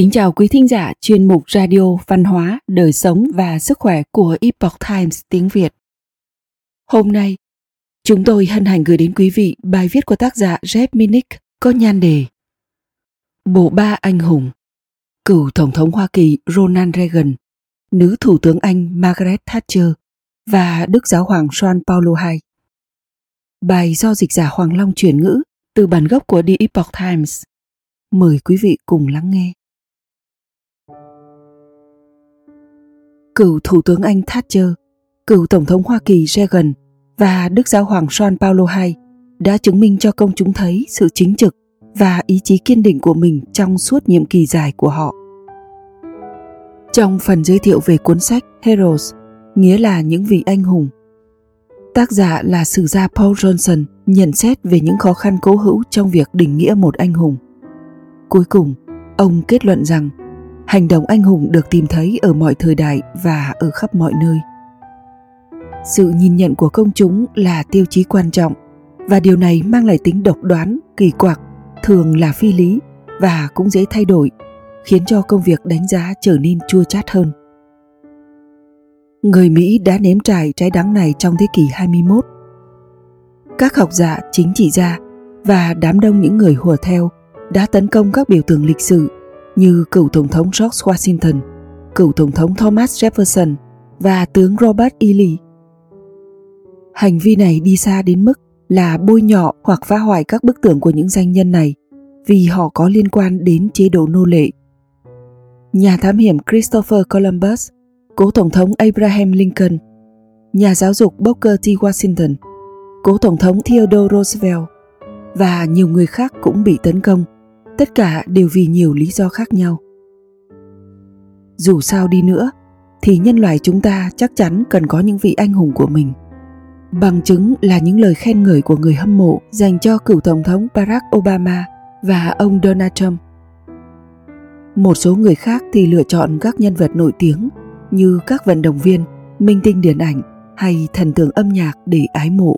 Kính chào quý thính giả chuyên mục Radio Văn hóa, Đời sống và Sức khỏe của Epoch Times tiếng Việt. Hôm nay, chúng tôi hân hạnh gửi đến quý vị bài viết của tác giả Jeff Minnick có nhan đề Bộ ba anh hùng Cựu Tổng thống Hoa Kỳ Ronald Reagan, nữ Thủ tướng Anh Margaret Thatcher và Đức Giáo hoàng Juan Paulo II. Bài do dịch giả Hoàng Long chuyển ngữ từ bản gốc của The Epoch Times. Mời quý vị cùng lắng nghe. Cựu Thủ tướng Anh Thatcher, cựu Tổng thống Hoa Kỳ Reagan và Đức Giáo hoàng Juan Paulo II đã chứng minh cho công chúng thấy sự chính trực và ý chí kiên định của mình trong suốt nhiệm kỳ dài của họ. Trong phần giới thiệu về cuốn sách Heroes, nghĩa là những vị anh hùng, tác giả là sử gia Paul Johnson nhận xét về những khó khăn cố hữu trong việc định nghĩa một anh hùng. Cuối cùng, ông kết luận rằng hành động anh hùng được tìm thấy ở mọi thời đại và ở khắp mọi nơi sự nhìn nhận của công chúng là tiêu chí quan trọng và điều này mang lại tính độc đoán kỳ quặc thường là phi lý và cũng dễ thay đổi khiến cho công việc đánh giá trở nên chua chát hơn. Người Mỹ đã nếm trải trái đắng này trong thế kỷ 21. Các học giả, chính trị gia và đám đông những người hùa theo đã tấn công các biểu tượng lịch sử như cựu Tổng thống George Washington, cựu Tổng thống Thomas Jefferson và tướng Robert E. Lee. Hành vi này đi xa đến mức là bôi nhọ hoặc phá hoại các bức tượng của những danh nhân này vì họ có liên quan đến chế độ nô lệ. Nhà thám hiểm Christopher Columbus, cố Tổng thống Abraham Lincoln, nhà giáo dục Booker T. Washington, cố Tổng thống Theodore Roosevelt và nhiều người khác cũng bị tấn công tất cả đều vì nhiều lý do khác nhau. Dù sao đi nữa, thì nhân loại chúng ta chắc chắn cần có những vị anh hùng của mình. Bằng chứng là những lời khen ngợi của người hâm mộ dành cho cựu tổng thống barack obama và ông donald trump. Một số người khác thì lựa chọn các nhân vật nổi tiếng như các vận động viên, minh tinh điện ảnh hay thần tượng âm nhạc để ái mộ.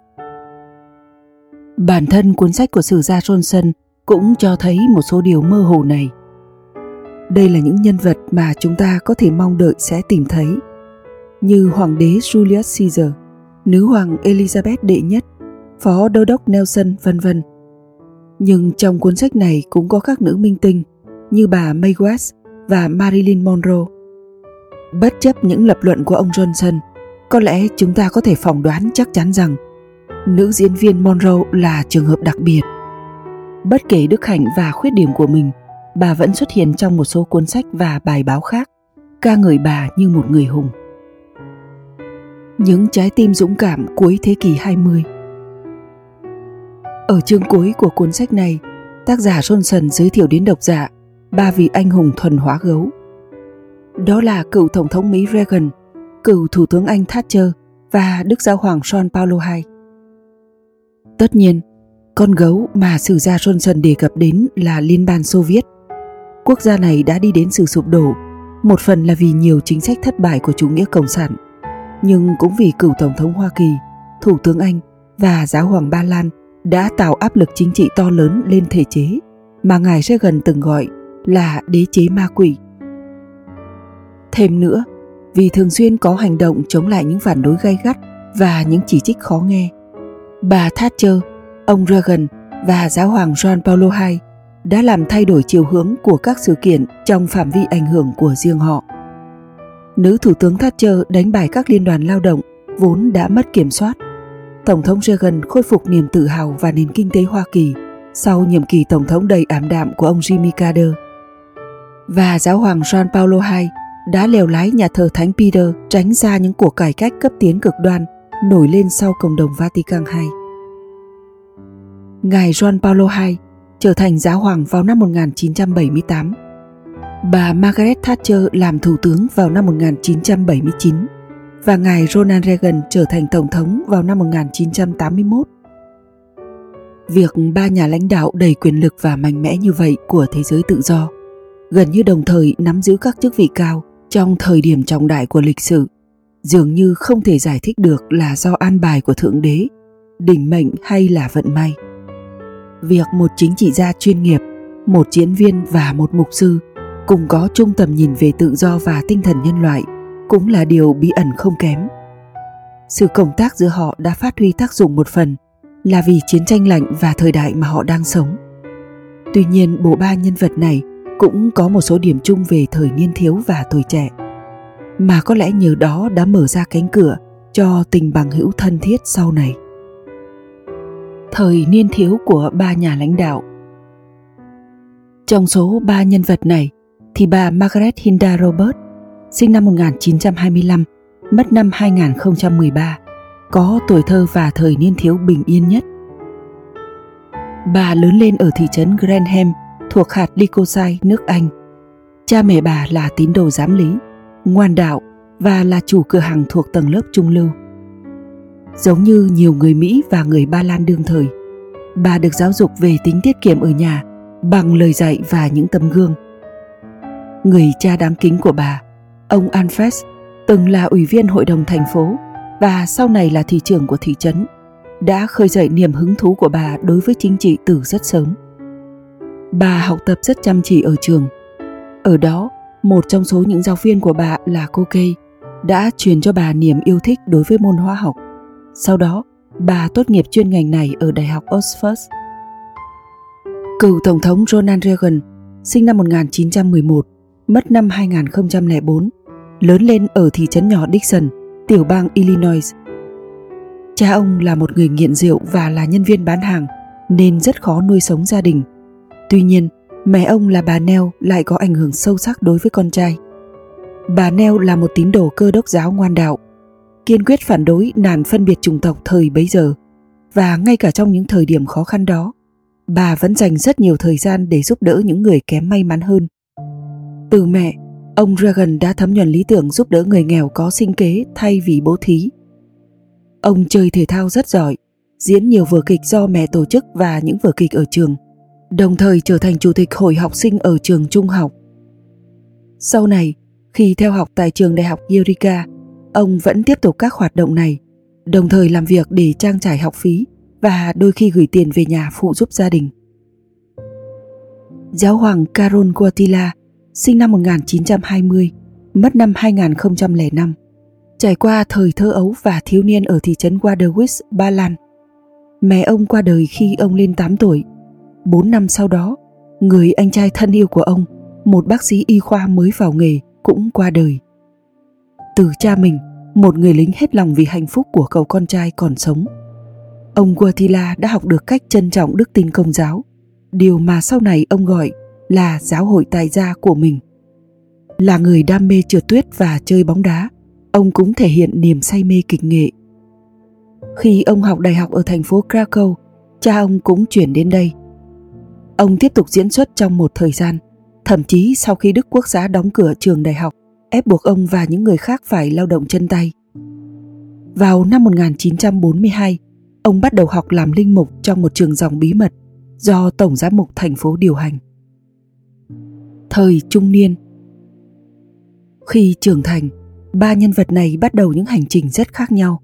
Bản thân cuốn sách của sử gia johnson cũng cho thấy một số điều mơ hồ này đây là những nhân vật mà chúng ta có thể mong đợi sẽ tìm thấy như hoàng đế Julius Caesar, nữ hoàng Elizabeth đệ nhất, phó đô đốc Nelson vân vân. Nhưng trong cuốn sách này cũng có các nữ minh tinh như bà Mae West và Marilyn Monroe. Bất chấp những lập luận của ông Johnson, có lẽ chúng ta có thể phỏng đoán chắc chắn rằng nữ diễn viên Monroe là trường hợp đặc biệt bất kể đức hạnh và khuyết điểm của mình bà vẫn xuất hiện trong một số cuốn sách và bài báo khác ca ngợi bà như một người hùng những trái tim dũng cảm cuối thế kỷ 20 Ở chương cuối của cuốn sách này, tác giả Johnson giới thiệu đến độc giả ba vị anh hùng thuần hóa gấu. Đó là cựu Tổng thống Mỹ Reagan, cựu Thủ tướng Anh Thatcher và Đức Giáo hoàng John Paulo II. Tất nhiên, con gấu mà sử gia Johnson đề cập đến là Liên bang Xô Viết. Quốc gia này đã đi đến sự sụp đổ, một phần là vì nhiều chính sách thất bại của chủ nghĩa cộng sản, nhưng cũng vì cựu Tổng thống Hoa Kỳ, Thủ tướng Anh và Giáo hoàng Ba Lan đã tạo áp lực chính trị to lớn lên thể chế mà ngài Reagan từng gọi là đế chế ma quỷ. Thêm nữa, vì thường xuyên có hành động chống lại những phản đối gay gắt và những chỉ trích khó nghe, bà Thatcher ông Reagan và giáo hoàng John Paulo II đã làm thay đổi chiều hướng của các sự kiện trong phạm vi ảnh hưởng của riêng họ. Nữ Thủ tướng Thatcher đánh bại các liên đoàn lao động vốn đã mất kiểm soát. Tổng thống Reagan khôi phục niềm tự hào và nền kinh tế Hoa Kỳ sau nhiệm kỳ tổng thống đầy ảm đạm của ông Jimmy Carter. Và giáo hoàng John Paulo II đã lèo lái nhà thờ Thánh Peter tránh ra những cuộc cải cách cấp tiến cực đoan nổi lên sau cộng đồng Vatican II. Ngài Juan Paulo II trở thành giáo hoàng vào năm 1978. Bà Margaret Thatcher làm thủ tướng vào năm 1979 và ngài Ronald Reagan trở thành tổng thống vào năm 1981. Việc ba nhà lãnh đạo đầy quyền lực và mạnh mẽ như vậy của thế giới tự do, gần như đồng thời nắm giữ các chức vị cao trong thời điểm trọng đại của lịch sử, dường như không thể giải thích được là do an bài của thượng đế đỉnh mệnh hay là vận may việc một chính trị gia chuyên nghiệp một diễn viên và một mục sư cùng có chung tầm nhìn về tự do và tinh thần nhân loại cũng là điều bí ẩn không kém. Sự cộng tác giữa họ đã phát huy tác dụng một phần là vì chiến tranh lạnh và thời đại mà họ đang sống. Tuy nhiên, bộ ba nhân vật này cũng có một số điểm chung về thời niên thiếu và tuổi trẻ. Mà có lẽ nhờ đó đã mở ra cánh cửa cho tình bằng hữu thân thiết sau này. Thời niên thiếu của ba nhà lãnh đạo Trong số ba nhân vật này thì bà Margaret Hinda Robert sinh năm 1925, mất năm 2013, có tuổi thơ và thời niên thiếu bình yên nhất. Bà lớn lên ở thị trấn Granham thuộc hạt Lycosai, nước Anh. Cha mẹ bà là tín đồ giám lý, ngoan đạo và là chủ cửa hàng thuộc tầng lớp trung lưu. Giống như nhiều người Mỹ và người Ba Lan đương thời, bà được giáo dục về tính tiết kiệm ở nhà bằng lời dạy và những tấm gương. Người cha đáng kính của bà, ông Anfes, từng là ủy viên hội đồng thành phố và sau này là thị trưởng của thị trấn, đã khơi dậy niềm hứng thú của bà đối với chính trị từ rất sớm. Bà học tập rất chăm chỉ ở trường. Ở đó, một trong số những giáo viên của bà là cô Kay đã truyền cho bà niềm yêu thích đối với môn hóa học. Sau đó, bà tốt nghiệp chuyên ngành này ở Đại học Oxford. Cựu Tổng thống Ronald Reagan, sinh năm 1911, mất năm 2004, lớn lên ở thị trấn nhỏ Dixon, tiểu bang Illinois. Cha ông là một người nghiện rượu và là nhân viên bán hàng nên rất khó nuôi sống gia đình. Tuy nhiên, mẹ ông là bà Nell lại có ảnh hưởng sâu sắc đối với con trai. Bà Nell là một tín đồ cơ đốc giáo ngoan đạo, kiên quyết phản đối nàn phân biệt chủng tộc thời bấy giờ và ngay cả trong những thời điểm khó khăn đó, bà vẫn dành rất nhiều thời gian để giúp đỡ những người kém may mắn hơn. Từ mẹ, ông Reagan đã thấm nhuần lý tưởng giúp đỡ người nghèo có sinh kế thay vì bố thí. Ông chơi thể thao rất giỏi, diễn nhiều vở kịch do mẹ tổ chức và những vở kịch ở trường – đồng thời trở thành chủ tịch hội học sinh ở trường trung học. Sau này, khi theo học tại trường đại học Eureka, ông vẫn tiếp tục các hoạt động này, đồng thời làm việc để trang trải học phí và đôi khi gửi tiền về nhà phụ giúp gia đình. Giáo hoàng Carol Wojtyla, sinh năm 1920, mất năm 2005, trải qua thời thơ ấu và thiếu niên ở thị trấn Waterwitz, Ba Lan. Mẹ ông qua đời khi ông lên 8 tuổi 4 năm sau đó, người anh trai thân yêu của ông, một bác sĩ y khoa mới vào nghề, cũng qua đời. Từ cha mình, một người lính hết lòng vì hạnh phúc của cậu con trai còn sống. Ông Guatila đã học được cách trân trọng đức tin công giáo, điều mà sau này ông gọi là giáo hội tài gia của mình. Là người đam mê trượt tuyết và chơi bóng đá, ông cũng thể hiện niềm say mê kịch nghệ. Khi ông học đại học ở thành phố Krakow, cha ông cũng chuyển đến đây Ông tiếp tục diễn xuất trong một thời gian, thậm chí sau khi Đức Quốc xã đóng cửa trường đại học, ép buộc ông và những người khác phải lao động chân tay. Vào năm 1942, ông bắt đầu học làm linh mục trong một trường dòng bí mật do Tổng giám mục thành phố điều hành. Thời trung niên Khi trưởng thành, ba nhân vật này bắt đầu những hành trình rất khác nhau.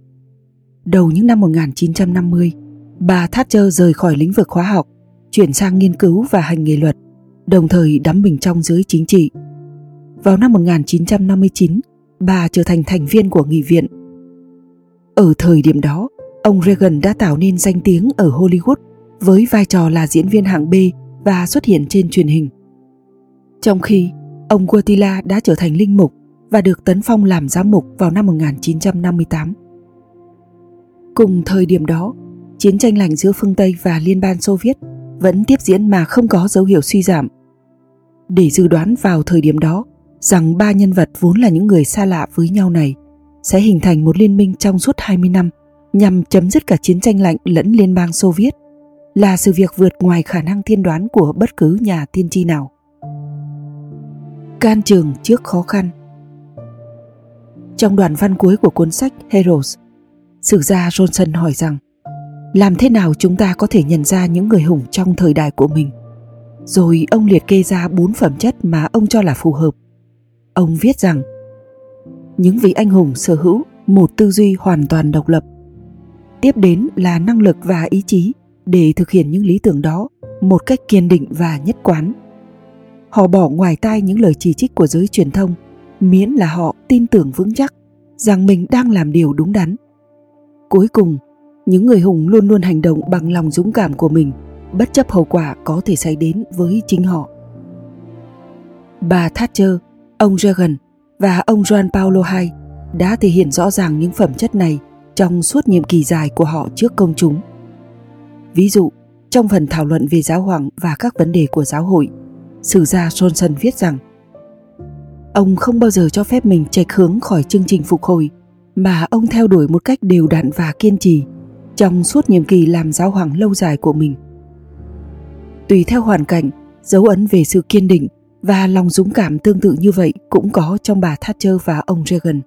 Đầu những năm 1950, bà Thatcher rời khỏi lĩnh vực hóa học chuyển sang nghiên cứu và hành nghề luật, đồng thời đắm mình trong giới chính trị. Vào năm 1959, bà trở thành thành viên của nghị viện. Ở thời điểm đó, ông Reagan đã tạo nên danh tiếng ở Hollywood với vai trò là diễn viên hạng B và xuất hiện trên truyền hình. Trong khi ông Guatila đã trở thành linh mục và được tấn phong làm giám mục vào năm 1958. Cùng thời điểm đó, chiến tranh lạnh giữa phương Tây và Liên bang Xô Viết vẫn tiếp diễn mà không có dấu hiệu suy giảm. Để dự đoán vào thời điểm đó rằng ba nhân vật vốn là những người xa lạ với nhau này sẽ hình thành một liên minh trong suốt 20 năm nhằm chấm dứt cả chiến tranh lạnh lẫn liên bang Xô Viết là sự việc vượt ngoài khả năng tiên đoán của bất cứ nhà tiên tri nào. Can trường trước khó khăn. Trong đoạn văn cuối của cuốn sách Heroes, sử gia Johnson hỏi rằng làm thế nào chúng ta có thể nhận ra những người hùng trong thời đại của mình? Rồi ông liệt kê ra bốn phẩm chất mà ông cho là phù hợp ông viết rằng những vị anh hùng sở hữu một tư duy hoàn toàn độc lập tiếp đến là năng lực và ý chí để thực hiện những lý tưởng đó một cách kiên định và nhất quán họ bỏ ngoài tai những lời chỉ trích của giới truyền thông, miễn là họ tin tưởng vững chắc rằng mình đang làm điều đúng đắn. Cuối cùng, những người hùng luôn luôn hành động bằng lòng dũng cảm của mình, bất chấp hậu quả có thể xảy đến với chính họ. Bà Thatcher, ông Reagan và ông Juan Paulo II đã thể hiện rõ ràng những phẩm chất này trong suốt nhiệm kỳ dài của họ trước công chúng. Ví dụ, trong phần thảo luận về giáo hoàng và các vấn đề của giáo hội, sử gia Johnson viết rằng Ông không bao giờ cho phép mình chệch hướng khỏi chương trình phục hồi mà ông theo đuổi một cách đều đặn và kiên trì trong suốt nhiệm kỳ làm giáo hoàng lâu dài của mình. Tùy theo hoàn cảnh, dấu ấn về sự kiên định và lòng dũng cảm tương tự như vậy cũng có trong bà Thatcher và ông Reagan.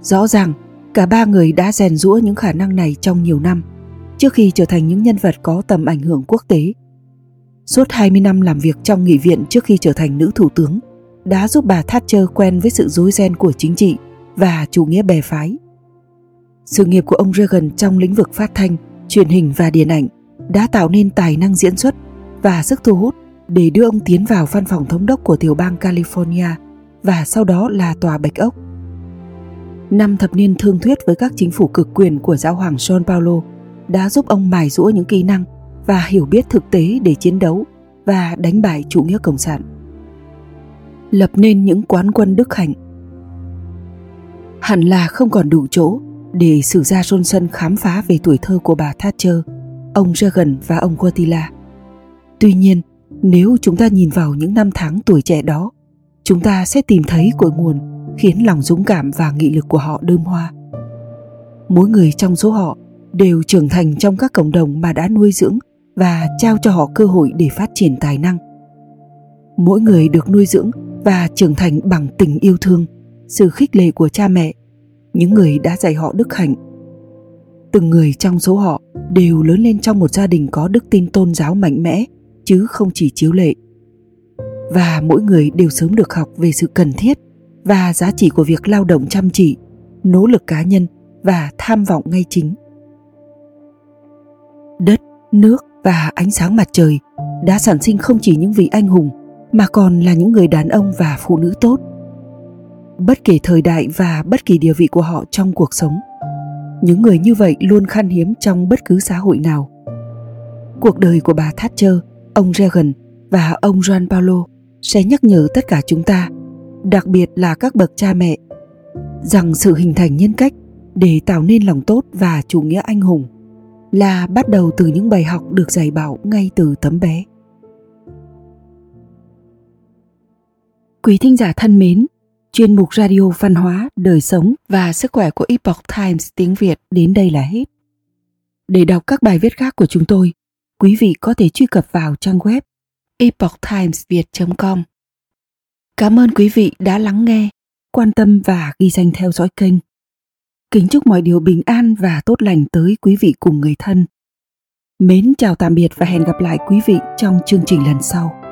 Rõ ràng, cả ba người đã rèn rũa những khả năng này trong nhiều năm, trước khi trở thành những nhân vật có tầm ảnh hưởng quốc tế. Suốt 20 năm làm việc trong nghị viện trước khi trở thành nữ thủ tướng, đã giúp bà Thatcher quen với sự rối ren của chính trị và chủ nghĩa bè phái. Sự nghiệp của ông Reagan trong lĩnh vực phát thanh, truyền hình và điện ảnh đã tạo nên tài năng diễn xuất và sức thu hút để đưa ông tiến vào văn phòng thống đốc của tiểu bang California và sau đó là tòa Bạch Ốc. Năm thập niên thương thuyết với các chính phủ cực quyền của giáo hoàng John Paulo đã giúp ông mài rũa những kỹ năng và hiểu biết thực tế để chiến đấu và đánh bại chủ nghĩa cộng sản. Lập nên những quán quân đức hạnh. Hẳn là không còn đủ chỗ để sử gia Johnson khám phá về tuổi thơ của bà Thatcher, ông Reagan và ông Guatila. Tuy nhiên, nếu chúng ta nhìn vào những năm tháng tuổi trẻ đó, chúng ta sẽ tìm thấy cội nguồn khiến lòng dũng cảm và nghị lực của họ đơm hoa. Mỗi người trong số họ đều trưởng thành trong các cộng đồng mà đã nuôi dưỡng và trao cho họ cơ hội để phát triển tài năng. Mỗi người được nuôi dưỡng và trưởng thành bằng tình yêu thương, sự khích lệ của cha mẹ, những người đã dạy họ đức hạnh. Từng người trong số họ đều lớn lên trong một gia đình có đức tin tôn giáo mạnh mẽ chứ không chỉ chiếu lệ. Và mỗi người đều sớm được học về sự cần thiết và giá trị của việc lao động chăm chỉ, nỗ lực cá nhân và tham vọng ngay chính. Đất, nước và ánh sáng mặt trời đã sản sinh không chỉ những vị anh hùng mà còn là những người đàn ông và phụ nữ tốt. Bất kể thời đại và bất kỳ địa vị của họ trong cuộc sống, những người như vậy luôn khan hiếm trong bất cứ xã hội nào. Cuộc đời của bà Thatcher, ông Reagan và ông Juan Paulo sẽ nhắc nhở tất cả chúng ta, đặc biệt là các bậc cha mẹ, rằng sự hình thành nhân cách để tạo nên lòng tốt và chủ nghĩa anh hùng là bắt đầu từ những bài học được dạy bảo ngay từ tấm bé. Quý thính giả thân mến, chuyên mục radio văn hóa, đời sống và sức khỏe của Epoch Times tiếng Việt đến đây là hết. Để đọc các bài viết khác của chúng tôi, quý vị có thể truy cập vào trang web epochtimesviet.com. Cảm ơn quý vị đã lắng nghe, quan tâm và ghi danh theo dõi kênh. Kính chúc mọi điều bình an và tốt lành tới quý vị cùng người thân. Mến chào tạm biệt và hẹn gặp lại quý vị trong chương trình lần sau.